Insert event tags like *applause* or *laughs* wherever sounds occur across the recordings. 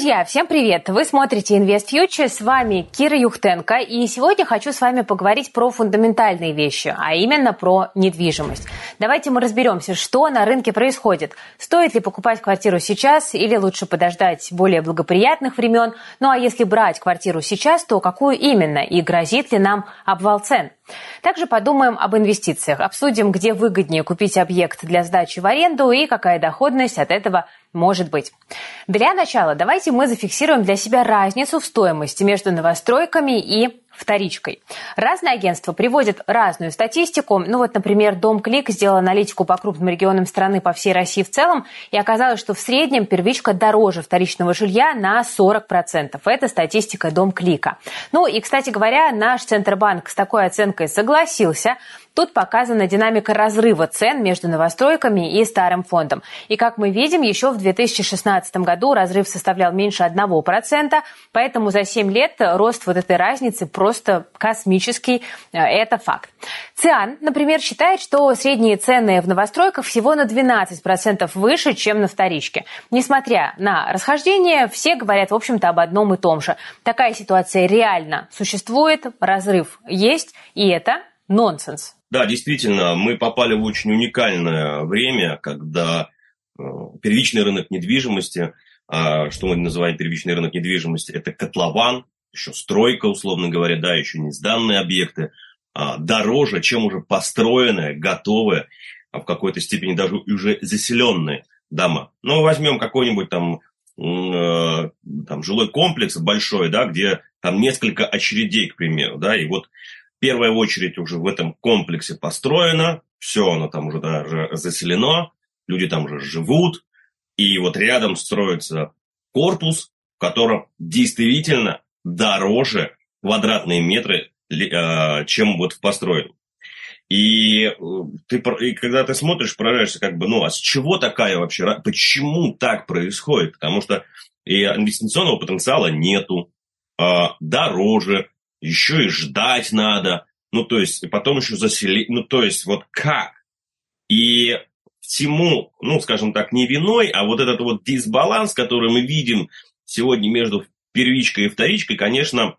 Друзья, всем привет! Вы смотрите Invest Future, с вами Кира Юхтенко, и сегодня хочу с вами поговорить про фундаментальные вещи, а именно про недвижимость. Давайте мы разберемся, что на рынке происходит. Стоит ли покупать квартиру сейчас или лучше подождать более благоприятных времен? Ну а если брать квартиру сейчас, то какую именно и грозит ли нам обвал цен? Также подумаем об инвестициях, обсудим, где выгоднее купить объект для сдачи в аренду и какая доходность от этого может быть. Для начала давайте мы зафиксируем для себя разницу в стоимости между новостройками и вторичкой. Разные агентства приводят разную статистику. Ну вот, например, Дом Клик сделал аналитику по крупным регионам страны по всей России в целом, и оказалось, что в среднем первичка дороже вторичного жилья на 40%. Это статистика Дом Клика. Ну и, кстати говоря, наш Центробанк с такой оценкой согласился. Тут показана динамика разрыва цен между новостройками и старым фондом. И, как мы видим, еще в 2016 году разрыв составлял меньше 1%, поэтому за 7 лет рост вот этой разницы просто космический. Это факт. ЦИАН, например, считает, что средние цены в новостройках всего на 12% выше, чем на вторичке. Несмотря на расхождение, все говорят, в общем-то, об одном и том же. Такая ситуация реально существует, разрыв есть, и это нонсенс. Да, действительно, мы попали в очень уникальное время, когда э, первичный рынок недвижимости, э, что мы называем первичный рынок недвижимости, это котлован, еще стройка, условно говоря, да, еще не сданные объекты, э, дороже, чем уже построенные, готовые, а в какой-то степени даже уже заселенные дома. Ну, возьмем какой-нибудь там, э, там жилой комплекс большой, да, где там несколько очередей, к примеру, да, и вот первая очередь уже в этом комплексе построена, все оно там уже даже заселено, люди там уже живут, и вот рядом строится корпус, в котором действительно дороже квадратные метры, э, чем вот в построенном. И, э, ты, и когда ты смотришь, поражаешься, как бы, ну, а с чего такая вообще, почему так происходит? Потому что и инвестиционного потенциала нету, а, дороже, еще и ждать надо, ну, то есть, и потом еще заселить, ну, то есть, вот как? И всему, ну, скажем так, не виной, а вот этот вот дисбаланс, который мы видим сегодня между первичкой и вторичкой, конечно,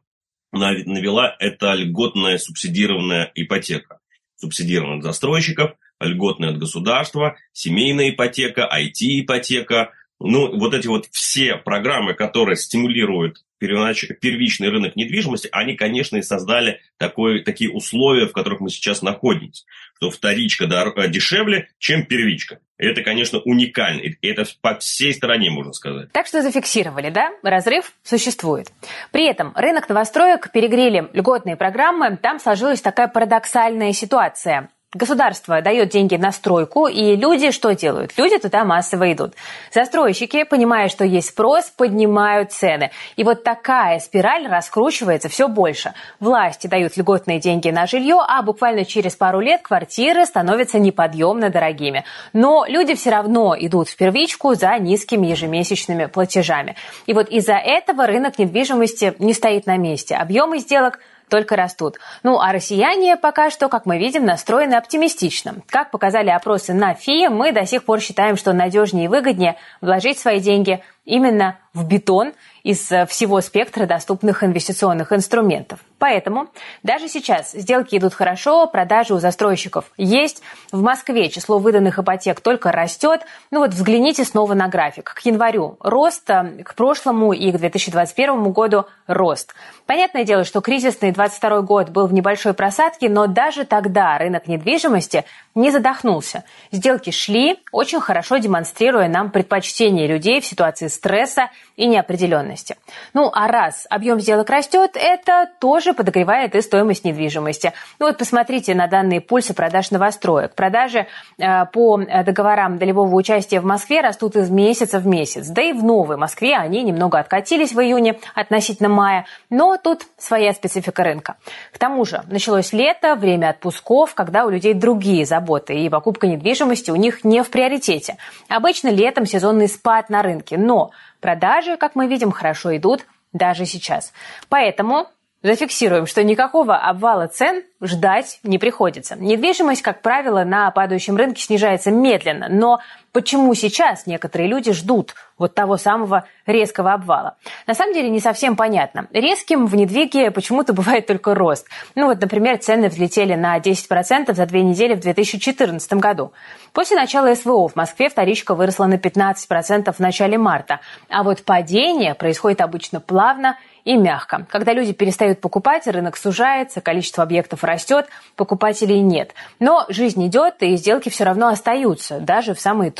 навела эта льготная субсидированная ипотека. Субсидированная от застройщиков, льготная от государства, семейная ипотека, IT-ипотека. Ну, вот эти вот все программы, которые стимулируют первичный рынок недвижимости, они, конечно, и создали такое, такие условия, в которых мы сейчас находимся, что вторичка э, дешевле, чем первичка. Это, конечно, уникально. Это по всей стране, можно сказать. Так что зафиксировали, да? Разрыв существует. При этом рынок новостроек перегрели льготные программы. Там сложилась такая парадоксальная ситуация. Государство дает деньги на стройку, и люди что делают? Люди туда массово идут. Застройщики, понимая, что есть спрос, поднимают цены. И вот такая спираль раскручивается все больше. Власти дают льготные деньги на жилье, а буквально через пару лет квартиры становятся неподъемно дорогими. Но люди все равно идут в первичку за низкими ежемесячными платежами. И вот из-за этого рынок недвижимости не стоит на месте. Объемы сделок только растут. Ну а россияне пока что, как мы видим, настроены оптимистично. Как показали опросы на ФИ, мы до сих пор считаем, что надежнее и выгоднее вложить свои деньги именно в бетон из э, всего спектра доступных инвестиционных инструментов. Поэтому даже сейчас сделки идут хорошо, продажи у застройщиков есть. В Москве число выданных ипотек только растет. Ну вот взгляните снова на график. К январю рост, э, к прошлому и к 2021 году рост. Понятное дело, что кризисный 22 год был в небольшой просадке, но даже тогда рынок недвижимости не задохнулся. Сделки шли, очень хорошо демонстрируя нам предпочтение людей в ситуации стресса и неопределенности. Ну а раз объем сделок растет, это тоже подогревает и стоимость недвижимости. Ну вот посмотрите на данные пульса продаж новостроек. Продажи э, по договорам долевого участия в Москве растут из месяца в месяц. Да и в Новой Москве они немного откатились в июне относительно мая, но тут своя специфика рынка. К тому же началось лето, время отпусков, когда у людей другие заботы, и покупка недвижимости у них не в приоритете. Обычно летом сезонный спад на рынке, но продажи, как мы видим, хорошо идут даже сейчас. Поэтому Зафиксируем, что никакого обвала цен ждать не приходится. Недвижимость, как правило, на падающем рынке снижается медленно. Но почему сейчас некоторые люди ждут вот того самого резкого обвала? На самом деле не совсем понятно. Резким в недвиге почему-то *laughs* бывает только рост. Ну вот, например, цены взлетели на 10% за две недели в 2014 году. После начала СВО в Москве вторичка выросла на 15% в начале марта. А вот падение происходит обычно плавно и мягко. Когда люди перестают покупать, рынок сужается, количество объектов растет, покупателей нет. Но жизнь идет, и сделки все равно остаются, даже в самые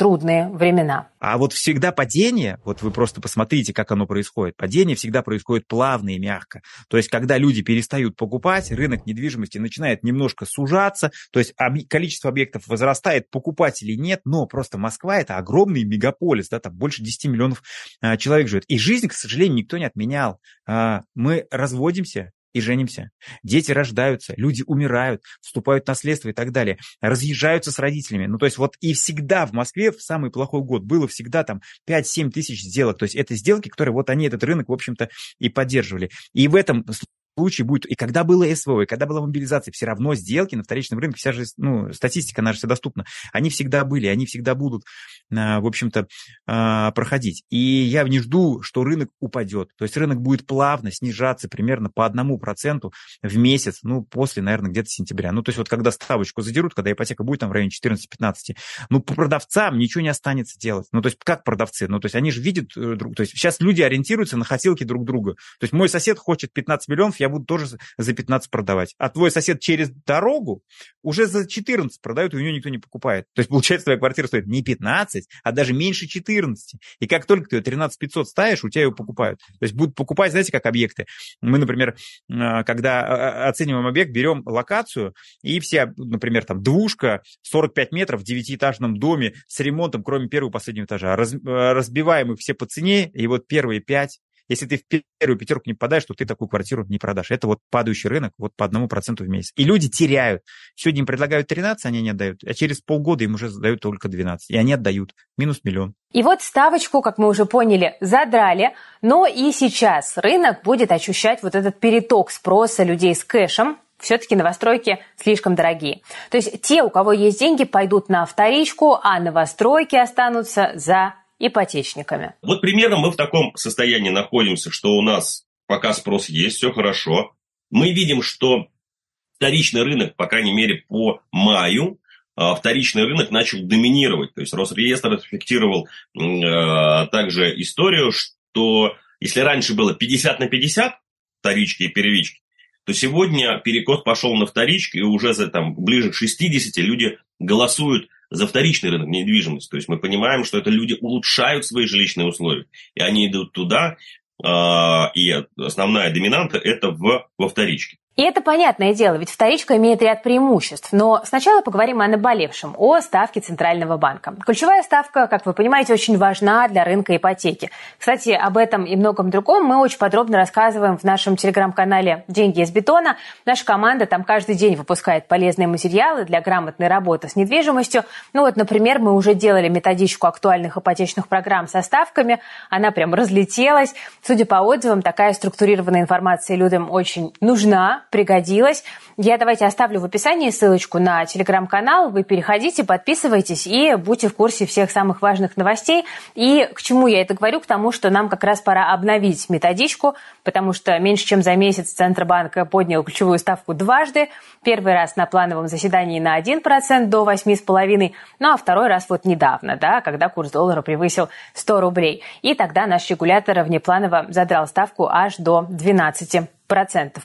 времена. А вот всегда падение, вот вы просто посмотрите, как оно происходит. Падение всегда происходит плавно и мягко. То есть, когда люди перестают покупать, рынок недвижимости начинает немножко сужаться, то есть количество объектов возрастает, покупателей нет, но просто Москва это огромный мегаполис, да, там больше 10 миллионов а, человек живет. И жизнь, к сожалению, никто не отменял. А, мы разводимся, и женимся. Дети рождаются, люди умирают, вступают в наследство и так далее. Разъезжаются с родителями. Ну, то есть вот и всегда в Москве в самый плохой год было всегда там 5-7 тысяч сделок. То есть это сделки, которые вот они этот рынок, в общем-то, и поддерживали. И в этом случае будет, и когда было СВО, и когда была мобилизация, все равно сделки на вторичном рынке, вся же, ну, статистика наша вся доступна, они всегда были, они всегда будут, а, в общем-то, а, проходить. И я не жду, что рынок упадет. То есть рынок будет плавно снижаться примерно по одному проценту в месяц, ну, после, наверное, где-то сентября. Ну, то есть вот когда ставочку задерут, когда ипотека будет там в районе 14-15, ну, по продавцам ничего не останется делать. Ну, то есть как продавцы? Ну, то есть они же видят э, друг, то есть сейчас люди ориентируются на хотелки друг друга. То есть мой сосед хочет 15 миллионов, я буду тоже за 15 продавать. А твой сосед через дорогу уже за 14 продает, и у него никто не покупает. То есть, получается, твоя квартира стоит не 15, а даже меньше 14. И как только ты ее 13 500 ставишь, у тебя ее покупают. То есть, будут покупать, знаете, как объекты. Мы, например, а, когда а, а, оцениваем объект, берем локацию, и все, например, там двушка, 45 метров в девятиэтажном доме с ремонтом, кроме первого и последнего этажа. разбиваем их все по цене, и вот первые пять если ты в первую пятерку не попадаешь, то ты такую квартиру не продашь. Это вот падающий рынок вот по одному проценту в месяц. И люди теряют. Сегодня им предлагают 13, они не отдают. А через полгода им уже задают только 12. И они отдают. Минус миллион. И вот ставочку, как мы уже поняли, задрали. Но и сейчас рынок будет ощущать вот этот переток спроса людей с кэшем, все-таки новостройки слишком дорогие. То есть те, у кого есть деньги, пойдут на вторичку, а новостройки останутся за ипотечниками. Вот примерно мы в таком состоянии находимся, что у нас пока спрос есть, все хорошо. Мы видим, что вторичный рынок, по крайней мере, по маю, а, вторичный рынок начал доминировать. То есть Росреестр зафиксировал э, также историю, что если раньше было 50 на 50 вторички и первички, то сегодня перекос пошел на вторички, и уже за, там, ближе к 60 люди голосуют за вторичный рынок недвижимости. То есть мы понимаем, что это люди улучшают свои жилищные условия, и они идут туда, а, и основная доминанта это в, во вторичке. И это понятное дело, ведь вторичка имеет ряд преимуществ. Но сначала поговорим о наболевшем, о ставке Центрального банка. Ключевая ставка, как вы понимаете, очень важна для рынка ипотеки. Кстати, об этом и многом другом мы очень подробно рассказываем в нашем телеграм-канале «Деньги из бетона». Наша команда там каждый день выпускает полезные материалы для грамотной работы с недвижимостью. Ну вот, например, мы уже делали методичку актуальных ипотечных программ со ставками. Она прям разлетелась. Судя по отзывам, такая структурированная информация людям очень нужна пригодилась. Я давайте оставлю в описании ссылочку на телеграм-канал. Вы переходите, подписывайтесь и будьте в курсе всех самых важных новостей. И к чему я это говорю? К тому, что нам как раз пора обновить методичку, потому что меньше чем за месяц Центробанк поднял ключевую ставку дважды. Первый раз на плановом заседании на 1% до 8,5%, ну а второй раз вот недавно, да, когда курс доллара превысил 100 рублей. И тогда наш регулятор внепланово задрал ставку аж до 12%.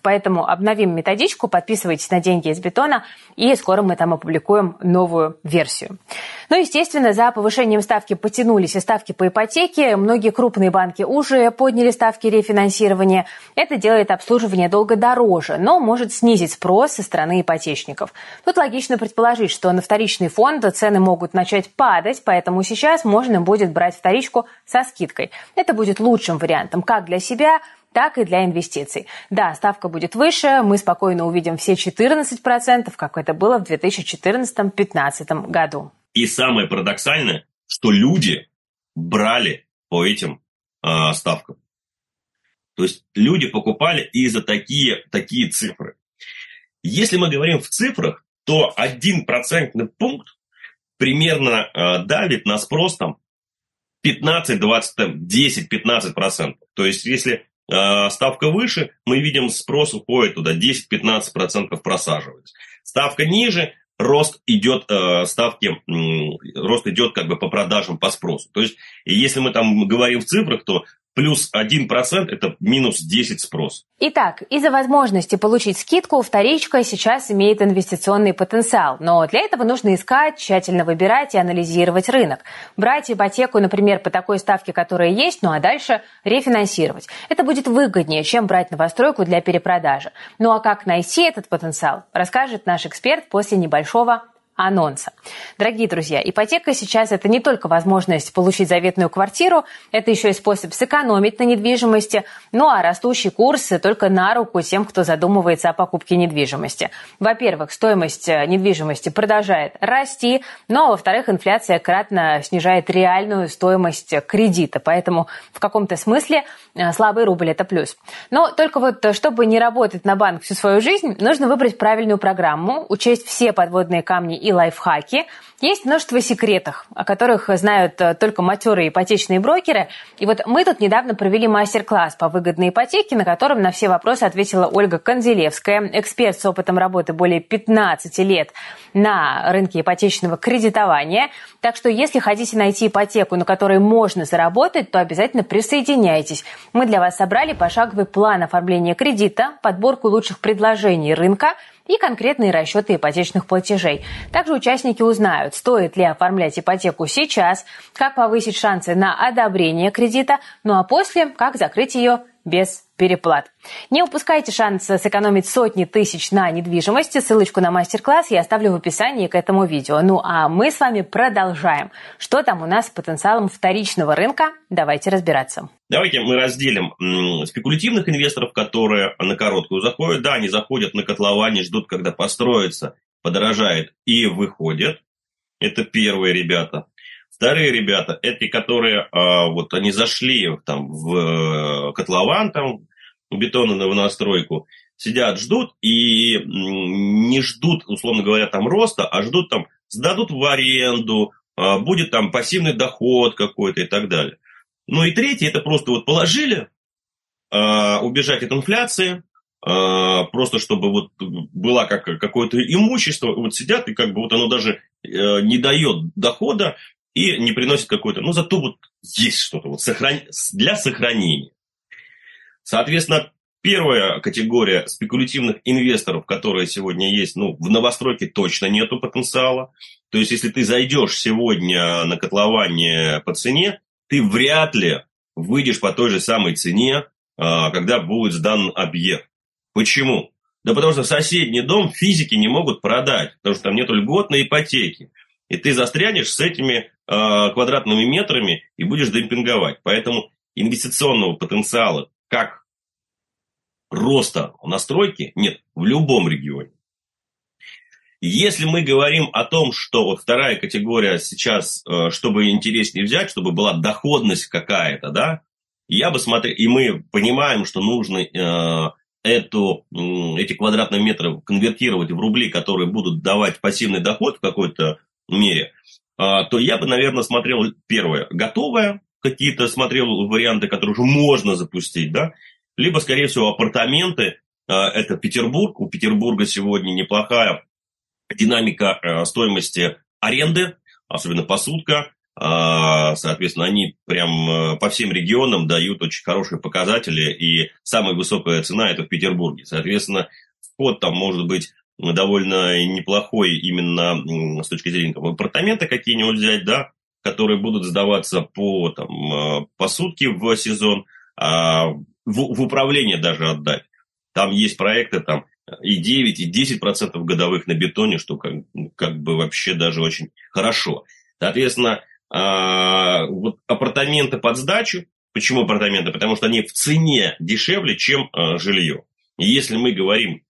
Поэтому обновим методичку, подписывайтесь на деньги из бетона, и скоро мы там опубликуем новую версию. Ну, естественно, за повышением ставки потянулись и ставки по ипотеке. Многие крупные банки уже подняли ставки рефинансирования. Это делает обслуживание долго дороже, но может снизить спрос со стороны ипотечников. Тут логично предположить, что на вторичный фонд цены могут начать падать, поэтому сейчас можно будет брать вторичку со скидкой. Это будет лучшим вариантом как для себя, так и для инвестиций. Да, ставка будет выше, мы спокойно увидим все 14%, как это было в 2014-2015 году. И самое парадоксальное, что люди брали по этим э, ставкам. То есть люди покупали и за такие, такие цифры. Если мы говорим в цифрах, то один процентный пункт примерно э, давит на спрос там 15, 20, 10, 15 процентов. То есть если ставка выше, мы видим спрос уходит туда 10-15 процентов просаживается. Ставка ниже, рост идет э, ставки, э, рост идет как бы по продажам, по спросу. То есть, если мы там говорим в цифрах, то плюс 1% это минус 10 спрос. Итак, из-за возможности получить скидку вторичка сейчас имеет инвестиционный потенциал, но для этого нужно искать, тщательно выбирать и анализировать рынок. Брать ипотеку, например, по такой ставке, которая есть, ну а дальше рефинансировать. Это будет выгоднее, чем брать новостройку для перепродажи. Ну а как найти этот потенциал, расскажет наш эксперт после небольшого анонса. Дорогие друзья, ипотека сейчас это не только возможность получить заветную квартиру, это еще и способ сэкономить на недвижимости, ну а растущий курс только на руку тем, кто задумывается о покупке недвижимости. Во-первых, стоимость э, недвижимости продолжает расти, но во-вторых, инфляция кратно снижает реальную стоимость кредита, поэтому в каком-то смысле э, слабый рубль это плюс. Но только вот, э, чтобы не работать на банк всю свою жизнь, нужно выбрать правильную программу, учесть все подводные камни и лайфхаки. Есть множество секретов, о которых знают э, только матерые ипотечные брокеры. И вот мы тут недавно провели мастер-класс по выгодной ипотеке, на котором на все вопросы ответила Ольга Конзелевская, эксперт с опытом работы более 15 лет на рынке ипотечного кредитования. Так что если хотите найти ипотеку, на которой можно заработать, то обязательно присоединяйтесь. Мы для вас собрали пошаговый план оформления кредита, подборку лучших предложений рынка – и конкретные расчеты ипотечных платежей. Также участники узнают, стоит ли оформлять ипотеку сейчас, как повысить шансы на одобрение кредита, ну а после, как закрыть ее без переплат. Не упускайте шанс сэкономить сотни тысяч на недвижимости. Ссылочку на мастер-класс я оставлю в описании к этому видео. Ну а мы с вами продолжаем. Что там у нас с потенциалом вторичного рынка? Давайте разбираться. Давайте мы разделим спекулятивных инвесторов, которые на короткую заходят. Да, они заходят на котловане, ждут, когда построится, подорожает и выходят. Это первые ребята. Вторые ребята, это которые, а, вот они зашли там в э, котлован, там, бетонную новостройку, сидят, ждут и не ждут, условно говоря, там роста, а ждут там, сдадут в аренду, а, будет там пассивный доход какой-то и так далее. Ну и третье, это просто вот положили, а, убежать от инфляции, просто чтобы вот было как, какое-то имущество, вот сидят, и как бы вот оно даже э, не дает дохода, и не приносит какой-то, ну, зато вот есть что-то вот для сохранения. Соответственно, первая категория спекулятивных инвесторов, которые сегодня есть, ну, в новостройке точно нету потенциала. То есть, если ты зайдешь сегодня на котлование по цене, ты вряд ли выйдешь по той же самой цене, а, когда будет сдан объект. Почему? Да потому что соседний дом физики не могут продать, потому что там нет льготной ипотеки. И ты застрянешь с этими Э, квадратными метрами и будешь демпинговать. Поэтому инвестиционного потенциала как роста настройки нет в любом регионе. Если мы говорим о том, что вот вторая категория сейчас, э, чтобы интереснее взять, чтобы была доходность какая-то, да, я бы смотрел, и мы понимаем, что нужно э, эту, эти квадратные метры конвертировать в рубли, которые будут давать пассивный доход в какой-то мере, а, то я бы, наверное, смотрел первое, готовое, какие-то смотрел варианты, которые уже можно запустить, да, либо, скорее всего, апартаменты, а, это Петербург, у Петербурга сегодня неплохая динамика а, стоимости аренды, особенно посудка, соответственно, они прям по всем регионам дают очень хорошие показатели, и самая высокая цена это в Петербурге. Соответственно, вход там может быть довольно неплохой именно с точки зрения там, апартаменты какие-нибудь взять, да, которые будут сдаваться по, там, э, по сутки в сезон, а в, в управление даже отдать. Там есть проекты там и 9, и 10 процентов годовых на бетоне, что как, как бы вообще даже очень хорошо. Соответственно, а, вот апартаменты под сдачу. Почему апартаменты? Потому что они в цене дешевле, чем а, жилье. И если мы говорим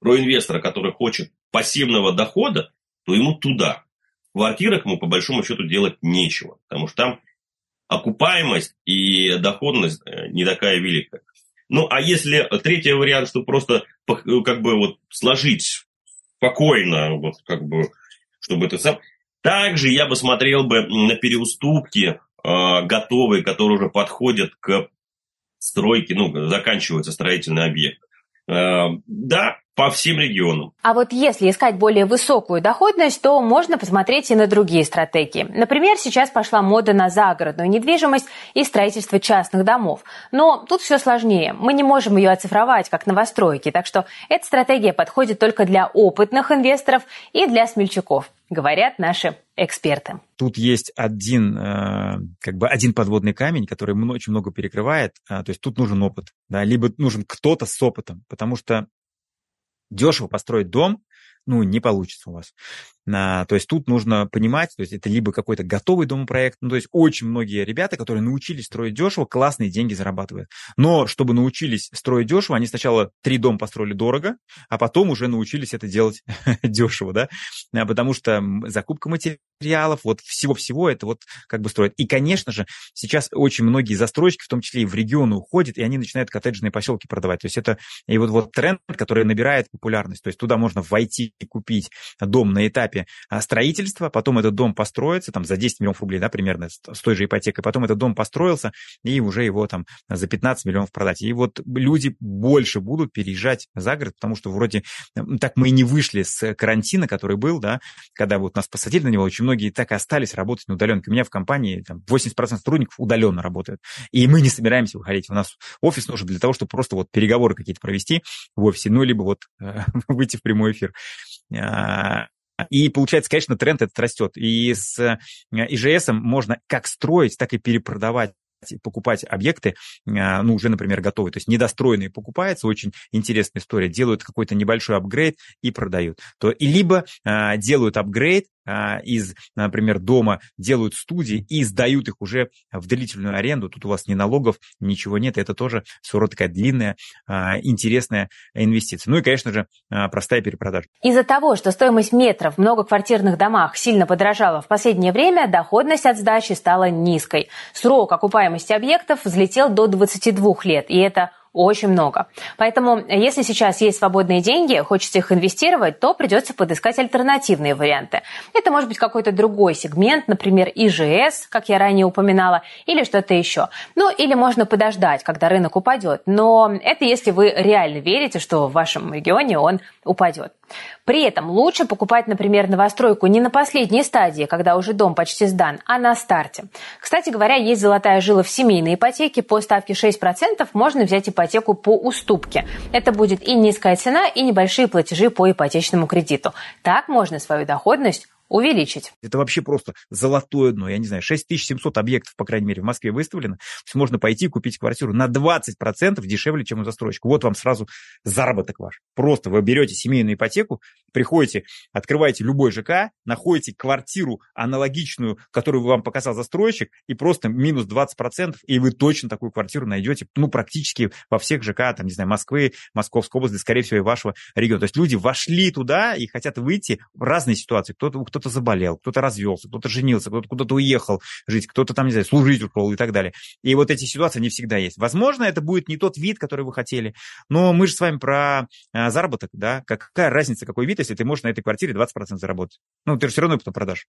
про инвестора, который хочет пассивного дохода, то ему туда. В квартирах ему по большому счету делать нечего, потому что там окупаемость и доходность э, не такая великая. Ну, а если третий вариант, что просто как бы вот сложить спокойно, вот как бы, чтобы это сам... Также я бы смотрел бы на переуступки э, готовые, которые уже подходят к стройке, ну, заканчивается строительный объект. Э, да, по всем регионам. А вот если искать более высокую доходность, то можно посмотреть и на другие стратегии. Например, сейчас пошла мода на загородную недвижимость и строительство частных домов. Но тут все сложнее. Мы не можем ее оцифровать, как новостройки. Так что эта стратегия подходит только для опытных инвесторов и для смельчаков, говорят наши эксперты. Тут есть один, э, как бы один подводный камень, который очень много перекрывает. А, то есть тут нужен опыт, да, либо нужен кто-то с опытом, потому что дешево построить дом, ну, не получится у вас. А, то есть тут нужно понимать, то есть это либо какой-то готовый домопроект, ну, то есть очень многие ребята, которые научились строить дешево, классные деньги зарабатывают. Но чтобы научились строить дешево, они сначала три дома построили дорого, а потом уже научились это делать *laughs* дешево, да, а, потому что закупка материалов, вот всего-всего это вот как бы строят. И, конечно же, сейчас очень многие застройщики, в том числе и в регионы, уходят, и они начинают коттеджные поселки продавать. То есть это и вот, вот тренд, который набирает популярность. То есть туда можно войти и купить дом на этапе этапе а, строительства, потом этот дом построится, там, за 10 миллионов рублей, да, примерно, с той же ипотекой, потом этот дом построился, и уже его там за 15 миллионов продать. И вот люди больше будут переезжать за город, потому что вроде так мы и не вышли с карантина, который был, да, когда вот нас посадили на него, очень многие так и остались работать на удаленке. У меня в компании там, 80% сотрудников удаленно работают, и мы не собираемся выходить. У нас офис нужен для того, чтобы просто вот переговоры какие-то провести в офисе, ну, либо вот *laughs* выйти в прямой эфир. И получается, конечно, тренд этот растет. И с э, ИЖС можно как строить, так и перепродавать покупать объекты, а, ну, уже, например, готовые, то есть недостроенные покупаются, очень интересная история, делают какой-то небольшой апгрейд и продают. То, и либо а, делают апгрейд, из, например, дома делают студии и сдают их уже в длительную аренду. Тут у вас ни налогов, ничего нет. Это тоже все равно такая длинная, а, интересная инвестиция. Ну и, конечно же, а, простая перепродажа. Из-за того, что стоимость метров в многоквартирных домах сильно подорожала в последнее время, доходность от сдачи стала низкой. Срок окупаемости объектов взлетел до 22 лет, и это очень много. Поэтому, если сейчас есть свободные деньги, хочется их инвестировать, то придется подыскать альтернативные варианты. Это может быть какой-то другой сегмент, например, ИЖС, как я ранее упоминала, или что-то еще. Ну, или можно подождать, когда рынок упадет. Но это если вы реально верите, что в вашем регионе он упадет. При этом лучше покупать, например, новостройку не на последней стадии, когда уже дом почти сдан, а на старте. Кстати говоря, есть золотая жила в семейной ипотеке. По ставке 6% можно взять ипотеку по уступке. Это будет и низкая цена, и небольшие платежи по ипотечному кредиту. Так можно свою доходность увеличить. Это вообще просто золотое дно. Я не знаю, 6700 объектов, по крайней мере, в Москве выставлено. То есть можно пойти купить квартиру на 20% дешевле, чем у застройщика. Вот вам сразу заработок ваш. Просто вы берете семейную ипотеку, приходите, открываете любой ЖК, находите квартиру аналогичную, которую вам показал застройщик, и просто минус 20%, и вы точно такую квартиру найдете, ну, практически во всех ЖК, там, не знаю, Москвы, Московской области, скорее всего, и вашего региона. То есть люди вошли туда и хотят выйти в разные ситуации. Кто-то кто-то заболел, кто-то развелся, кто-то женился, кто-то куда-то уехал жить, кто-то там, не знаю, служить ушел и так далее. И вот эти ситуации, они всегда есть. Возможно, это будет не тот вид, который вы хотели, но мы же с вами про а, заработок, да, какая разница, какой вид, если ты можешь на этой квартире 20% заработать. Ну, ты же все равно потом продашь.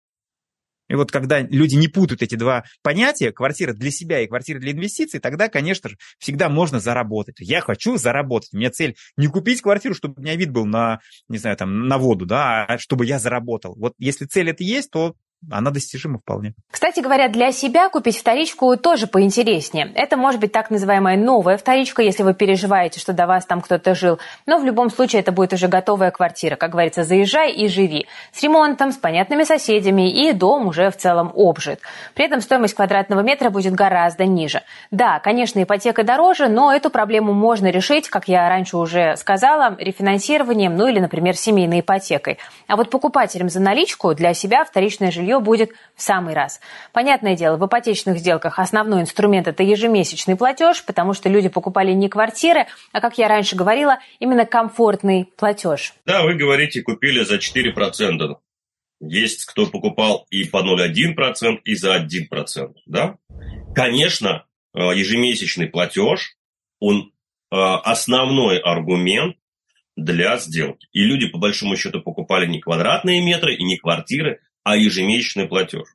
И вот когда люди не путают эти два понятия, квартира для себя и квартира для инвестиций, тогда, конечно же, всегда можно заработать. Я хочу заработать. У меня цель не купить квартиру, чтобы у меня вид был на, не знаю, там, на воду, да, а чтобы я заработал. Вот если цель это есть, то она достижима вполне. Кстати говоря, для себя купить вторичку тоже поинтереснее. Это может быть так называемая новая вторичка, если вы переживаете, что до вас там кто-то жил. Но в любом случае это будет уже готовая квартира. Как говорится, заезжай и живи. С ремонтом, с понятными соседями и дом уже в целом обжит. При этом стоимость квадратного метра будет гораздо ниже. Да, конечно, ипотека дороже, но эту проблему можно решить, как я раньше уже сказала, рефинансированием, ну или, например, семейной ипотекой. А вот покупателям за наличку для себя вторичное жилье жилье будет в самый раз. Понятное дело, в ипотечных сделках основной инструмент – это ежемесячный платеж, потому что люди покупали не квартиры, а, как я раньше говорила, именно комфортный платеж. Да, вы говорите, купили за 4%. Есть кто покупал и по 0,1%, и за 1%. Да? Конечно, э, ежемесячный платеж, он основной аргумент для сделки. И люди, по большому счету, покупали не квадратные метры и не квартиры, а ежемесячный платеж.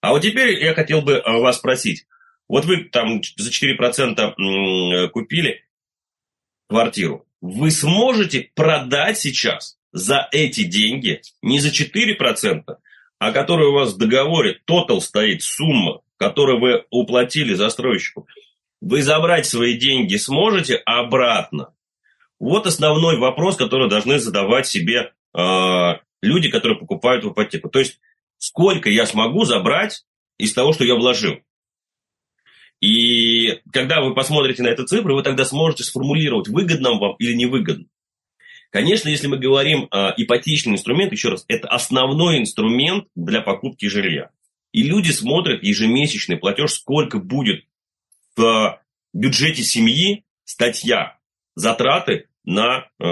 А вот теперь я хотел бы вас спросить. Вот вы там за 4% купили квартиру. Вы сможете продать сейчас за эти деньги не за 4%, а которые у вас в договоре, тотал стоит сумма, которую вы уплатили застройщику, вы забрать свои деньги сможете обратно? Вот основной вопрос, который должны задавать себе э, люди, которые покупают в ипотеку. То есть, сколько я смогу забрать из того, что я вложил? И когда вы посмотрите на эту цифру, вы тогда сможете сформулировать, выгодно вам или невыгодно. Конечно, если мы говорим о ипотечный инструмент, еще раз, это основной инструмент для покупки жилья. И люди смотрят ежемесячный платеж, сколько будет в бюджете семьи статья затраты на э,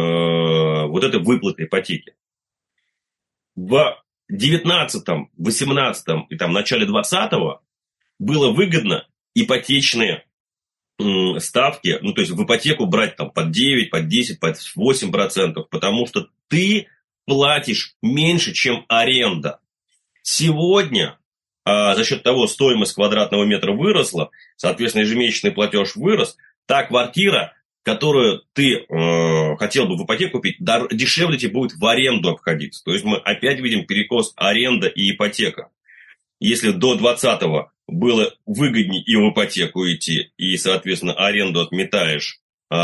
вот это выплаты ипотеки. В 19, 18 и там начале 20 было выгодно ипотечные ставки, ну, то есть в ипотеку брать там под 9, под 10, под 8 процентов, потому что ты платишь меньше, чем аренда. Сегодня а, за счет того, стоимость квадратного метра выросла, соответственно, ежемесячный платеж вырос, та квартира, которую ты э, хотел бы в ипотеку купить, дешевле тебе будет в аренду обходиться. То есть мы опять видим перекос аренда и ипотека. Если до 20-го было выгоднее и в ипотеку идти, и, соответственно, аренду отметаешь, э,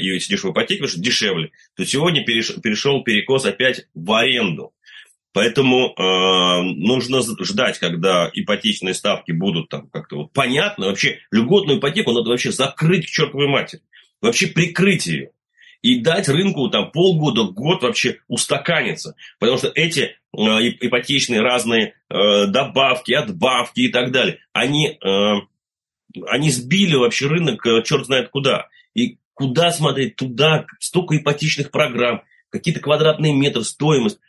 и сидишь в ипотеке, потому что дешевле, то сегодня переш, перешел перекос опять в аренду. Поэтому э, нужно ждать, когда ипотечные ставки будут там как-то вот понятно. Вообще льготную ипотеку надо вообще закрыть к чертовой матери. Вообще прикрыть ее и дать рынку там полгода, год вообще устаканиться. Потому что эти э, ипотечные разные э, добавки, отбавки и так далее, они, э, они сбили вообще рынок э, черт знает куда. И куда смотреть? Туда столько ипотечных программ, какие-то квадратные метры, стоимость.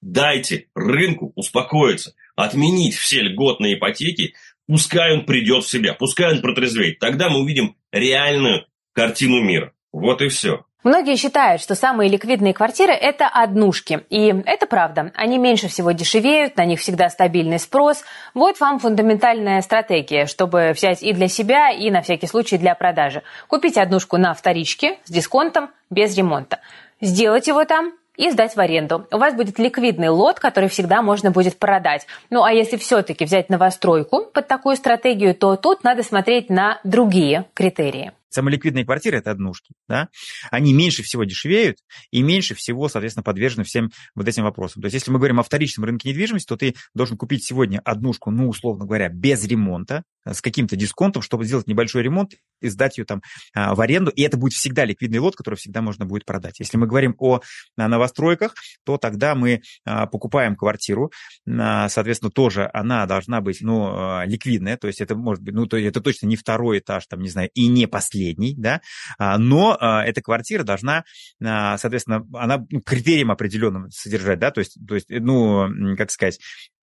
Дайте рынку успокоиться, отменить все льготные ипотеки, пускай он придет в себя, пускай он протрезвеет. Тогда мы увидим реальную картину мира. Вот и все. Многие считают, что самые ликвидные квартиры – это однушки. И это правда. Они меньше всего дешевеют, на них всегда стабильный спрос. Вот вам фундаментальная стратегия, чтобы взять и для себя, и на всякий случай для продажи. Купить однушку на вторичке с дисконтом, без ремонта. Сделать его там, и сдать в аренду. У вас будет ликвидный лот, который всегда можно будет продать. Ну а если все-таки взять новостройку под такую стратегию, то тут надо смотреть на другие критерии. Самоликвидные квартиры – это однушки. Да? Они меньше всего дешевеют и меньше всего, соответственно, подвержены всем вот этим вопросам. То есть, если мы говорим о вторичном рынке недвижимости, то ты должен купить сегодня однушку, ну, условно говоря, без ремонта, с каким-то дисконтом, чтобы сделать небольшой ремонт и сдать ее там а, в аренду. И это будет всегда ликвидный лот, который всегда можно будет продать. Если мы говорим о новостройках, то тогда мы а, покупаем квартиру. А, соответственно, тоже она должна быть ну, ликвидная. То есть это может быть, ну, то это точно не второй этаж, там, не знаю, и не последний, да. Но эта квартира должна, соответственно, она ну, критериям определенным содержать, да, то есть, то есть, ну, как сказать,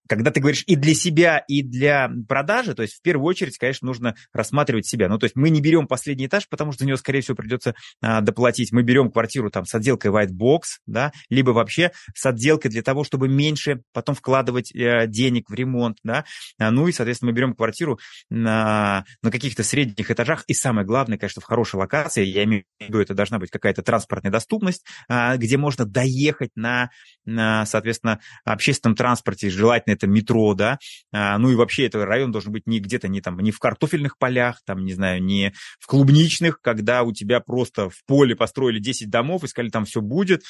когда ты говоришь и для себя, и для продажи, то есть в первую очередь, конечно, нужно рассматривать себя. Ну, то есть мы не берем последний этаж, потому что за него, скорее всего, придется а, доплатить. Мы берем квартиру там с отделкой white box, да, либо вообще с отделкой для того, чтобы меньше потом вкладывать э, денег в ремонт, да. А, ну и, соответственно, мы берем квартиру на, на каких-то средних этажах. И самое главное, конечно, в хорошей локации, я имею в виду, это должна быть какая-то транспортная доступность, а, где можно доехать на, на соответственно, общественном транспорте, желательно это метро, да, а, ну и вообще этот район должен быть не где-то не там, не в картофельных полях, там, не знаю, не в клубничных, когда у тебя просто в поле построили 10 домов и сказали, там все будет,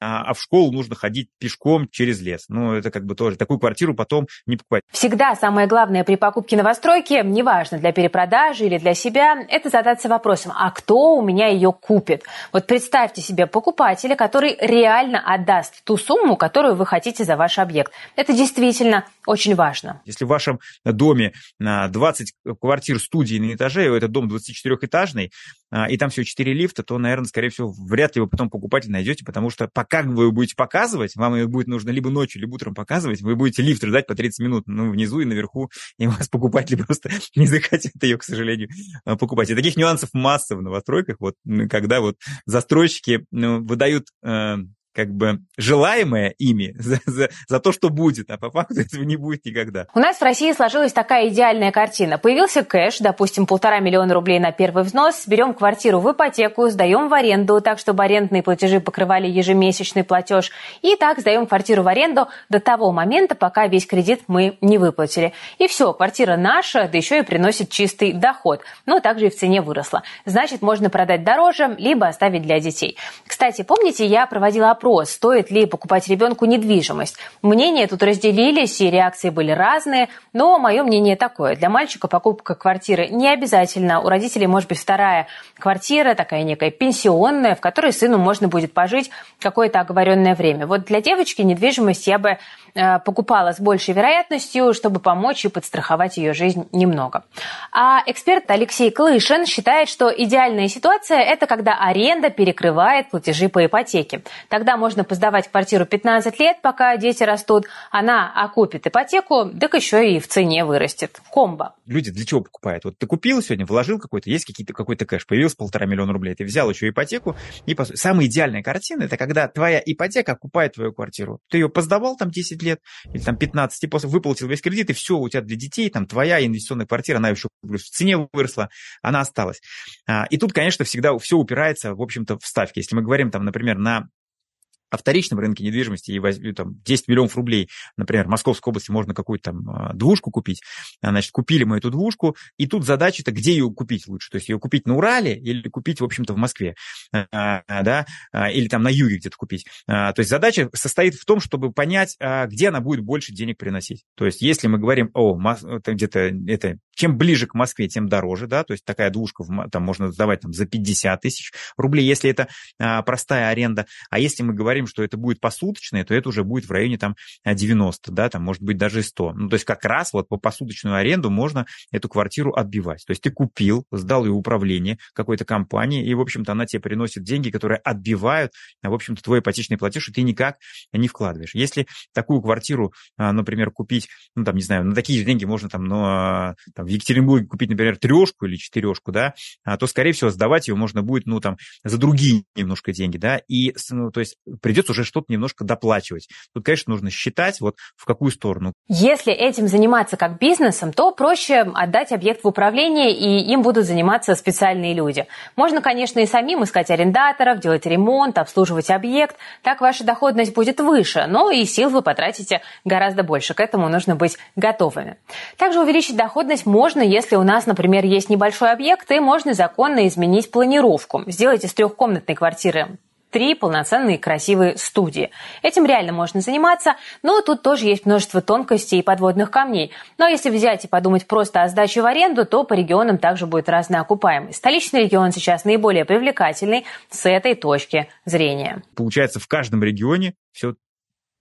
а, а в школу нужно ходить пешком через лес. Ну, это как бы тоже, такую квартиру потом не покупать. Всегда самое главное при покупке новостройки, неважно, для перепродажи или для себя, это задаться вопросом, а кто у меня ее купит? Вот представьте себе покупателя, который реально отдаст ту сумму, которую вы хотите за ваш объект. Это действительно действительно очень важно. Если в вашем доме 20 квартир студии на этаже, и этот дом 24-этажный, а, и там всего 4 лифта, то, наверное, скорее всего, вряд ли вы потом покупатель найдете, потому что пока вы будете показывать, вам ее будет нужно либо ночью, либо утром показывать, вы будете лифт ждать по 30 минут, ну, внизу и наверху, и вас покупатели *laughs* просто не захотят ее, к сожалению, а, покупать. И таких нюансов масса в новостройках, вот, когда вот застройщики ну, выдают э, как бы желаемое ими *laughs* за, за, за то, что будет, а по факту *laughs* этого не будет никогда. У нас в России сложилась такая идеальная картина. Появился кэш, допустим, полтора миллиона рублей на первый взнос, берем квартиру в ипотеку, сдаем в аренду, так, чтобы арендные платежи покрывали ежемесячный платеж, и так сдаем квартиру в аренду до того момента, пока весь кредит мы не выплатили. И все, квартира наша, да еще и приносит чистый доход. Но также и в цене выросла. Значит, можно продать дороже, либо оставить для детей. Кстати, помните, я проводила вопрос, стоит ли покупать ребенку недвижимость. Мнения тут разделились, и реакции были разные, но мое мнение такое. Для мальчика покупка квартиры не обязательно. У родителей может быть вторая квартира, такая некая пенсионная, в которой сыну можно будет пожить какое-то оговоренное время. Вот для девочки недвижимость я бы э, покупала с большей вероятностью, чтобы помочь и подстраховать ее жизнь немного. А эксперт Алексей Клышин считает, что идеальная ситуация – это когда аренда перекрывает платежи по ипотеке. Тогда Тогда можно поздавать квартиру 15 лет, пока дети растут. Она окупит ипотеку, так еще и в цене вырастет. Комбо. Люди для чего покупают? Вот ты купил сегодня, вложил какой-то, есть какие-то, какой-то кэш, появился полтора миллиона рублей, ты взял еще ипотеку. И по... Самая идеальная картина – это когда твоя ипотека окупает твою квартиру. Ты ее поздавал там 10 лет или там 15, и после выплатил весь кредит, и все, у тебя для детей, там твоя инвестиционная квартира, она еще плюс в цене выросла, она осталась. А, и тут, конечно, всегда все упирается, в общем-то, в ставки. Если мы говорим там, например, на о вторичном рынке недвижимости и там, 10 миллионов рублей, например, в Московской области можно какую-то там а, двушку купить, а, значит, купили мы эту двушку, и тут задача-то, где ее купить лучше, то есть ее купить на Урале или купить, в общем-то, в Москве, а, да, или там на юге где-то купить. То есть задача состоит в том, чтобы понять, где она будет больше денег приносить. То есть если мы говорим о где-то это чем ближе к Москве, тем дороже, да, то есть такая двушка там можно сдавать там за 50 тысяч рублей, если это простая аренда, а если мы говорим говорим, что это будет посуточное, то это уже будет в районе там 90, да, там может быть даже 100. Ну, то есть как раз вот по посуточную аренду можно эту квартиру отбивать. То есть ты купил, сдал ее управление какой-то компании, и, в общем-то, она тебе приносит деньги, которые отбивают, в общем-то, твой ипотечный платеж, и ты никак не вкладываешь. Если такую квартиру, а, например, купить, ну, там, не знаю, на такие же деньги можно там, ну, а, там в Екатеринбурге купить, например, трешку или четырешку, да, а, то, скорее всего, сдавать ее можно будет, ну, там, за другие немножко деньги, да, и, ну, то есть придется уже что-то немножко доплачивать. Тут, конечно, нужно считать, вот в какую сторону. Если этим заниматься как бизнесом, то проще отдать объект в управление, и им будут заниматься специальные люди. Можно, конечно, и самим искать арендаторов, делать ремонт, обслуживать объект. Так ваша доходность будет выше, но и сил вы потратите гораздо больше. К этому нужно быть готовыми. Также увеличить доходность можно, если у нас, например, есть небольшой объект, и можно законно изменить планировку. Сделать из трехкомнатной квартиры три полноценные красивые студии. Этим реально можно заниматься, но тут тоже есть множество тонкостей и подводных камней. Но если взять и подумать просто о сдаче в аренду, то по регионам также будет разная окупаемость. Столичный регион сейчас наиболее привлекательный с этой точки зрения. Получается, в каждом регионе все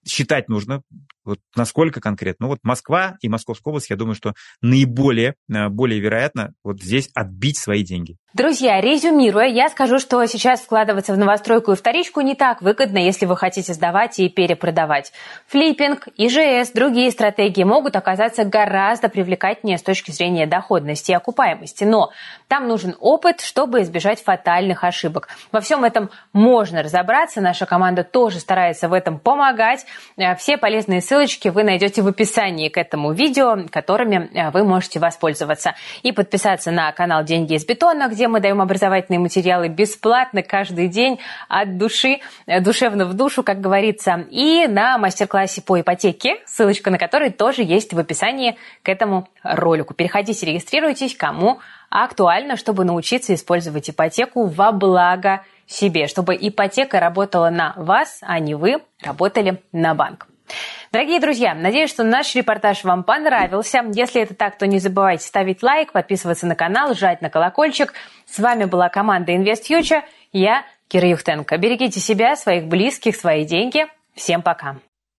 считать нужно, вот насколько конкретно. Ну вот Москва и Московская область, я думаю, что наиболее, э, более вероятно вот здесь отбить свои деньги. Друзья, резюмируя, я скажу, что сейчас вкладываться в новостройку и вторичку не так выгодно, если вы хотите сдавать и перепродавать. Флиппинг, ИЖС, другие стратегии могут оказаться гораздо привлекательнее с точки зрения доходности и окупаемости. Но там нужен опыт, чтобы избежать фатальных ошибок. Во всем этом можно разобраться. Наша команда тоже старается в этом помогать. Э, все полезные ссылочки вы найдете в описании к этому видео, которыми э, вы можете воспользоваться. И подписаться на канал «Деньги из бетона», где мы даем образовательные материалы бесплатно каждый день от души, э, душевно в душу, как говорится, и на мастер-классе по ипотеке, ссылочка на который тоже есть в описании к этому ролику. Переходите, регистрируйтесь, кому актуально, чтобы научиться использовать ипотеку во благо себе, чтобы ипотека работала на вас, а не вы работали на банк. Дорогие друзья, надеюсь, что наш репортаж вам понравился. Если это так, то не забывайте ставить лайк, подписываться на канал, жать на колокольчик. С вами была команда Invest Future. Я Кира Юхтенко. Берегите себя, своих близких, свои деньги. Всем пока.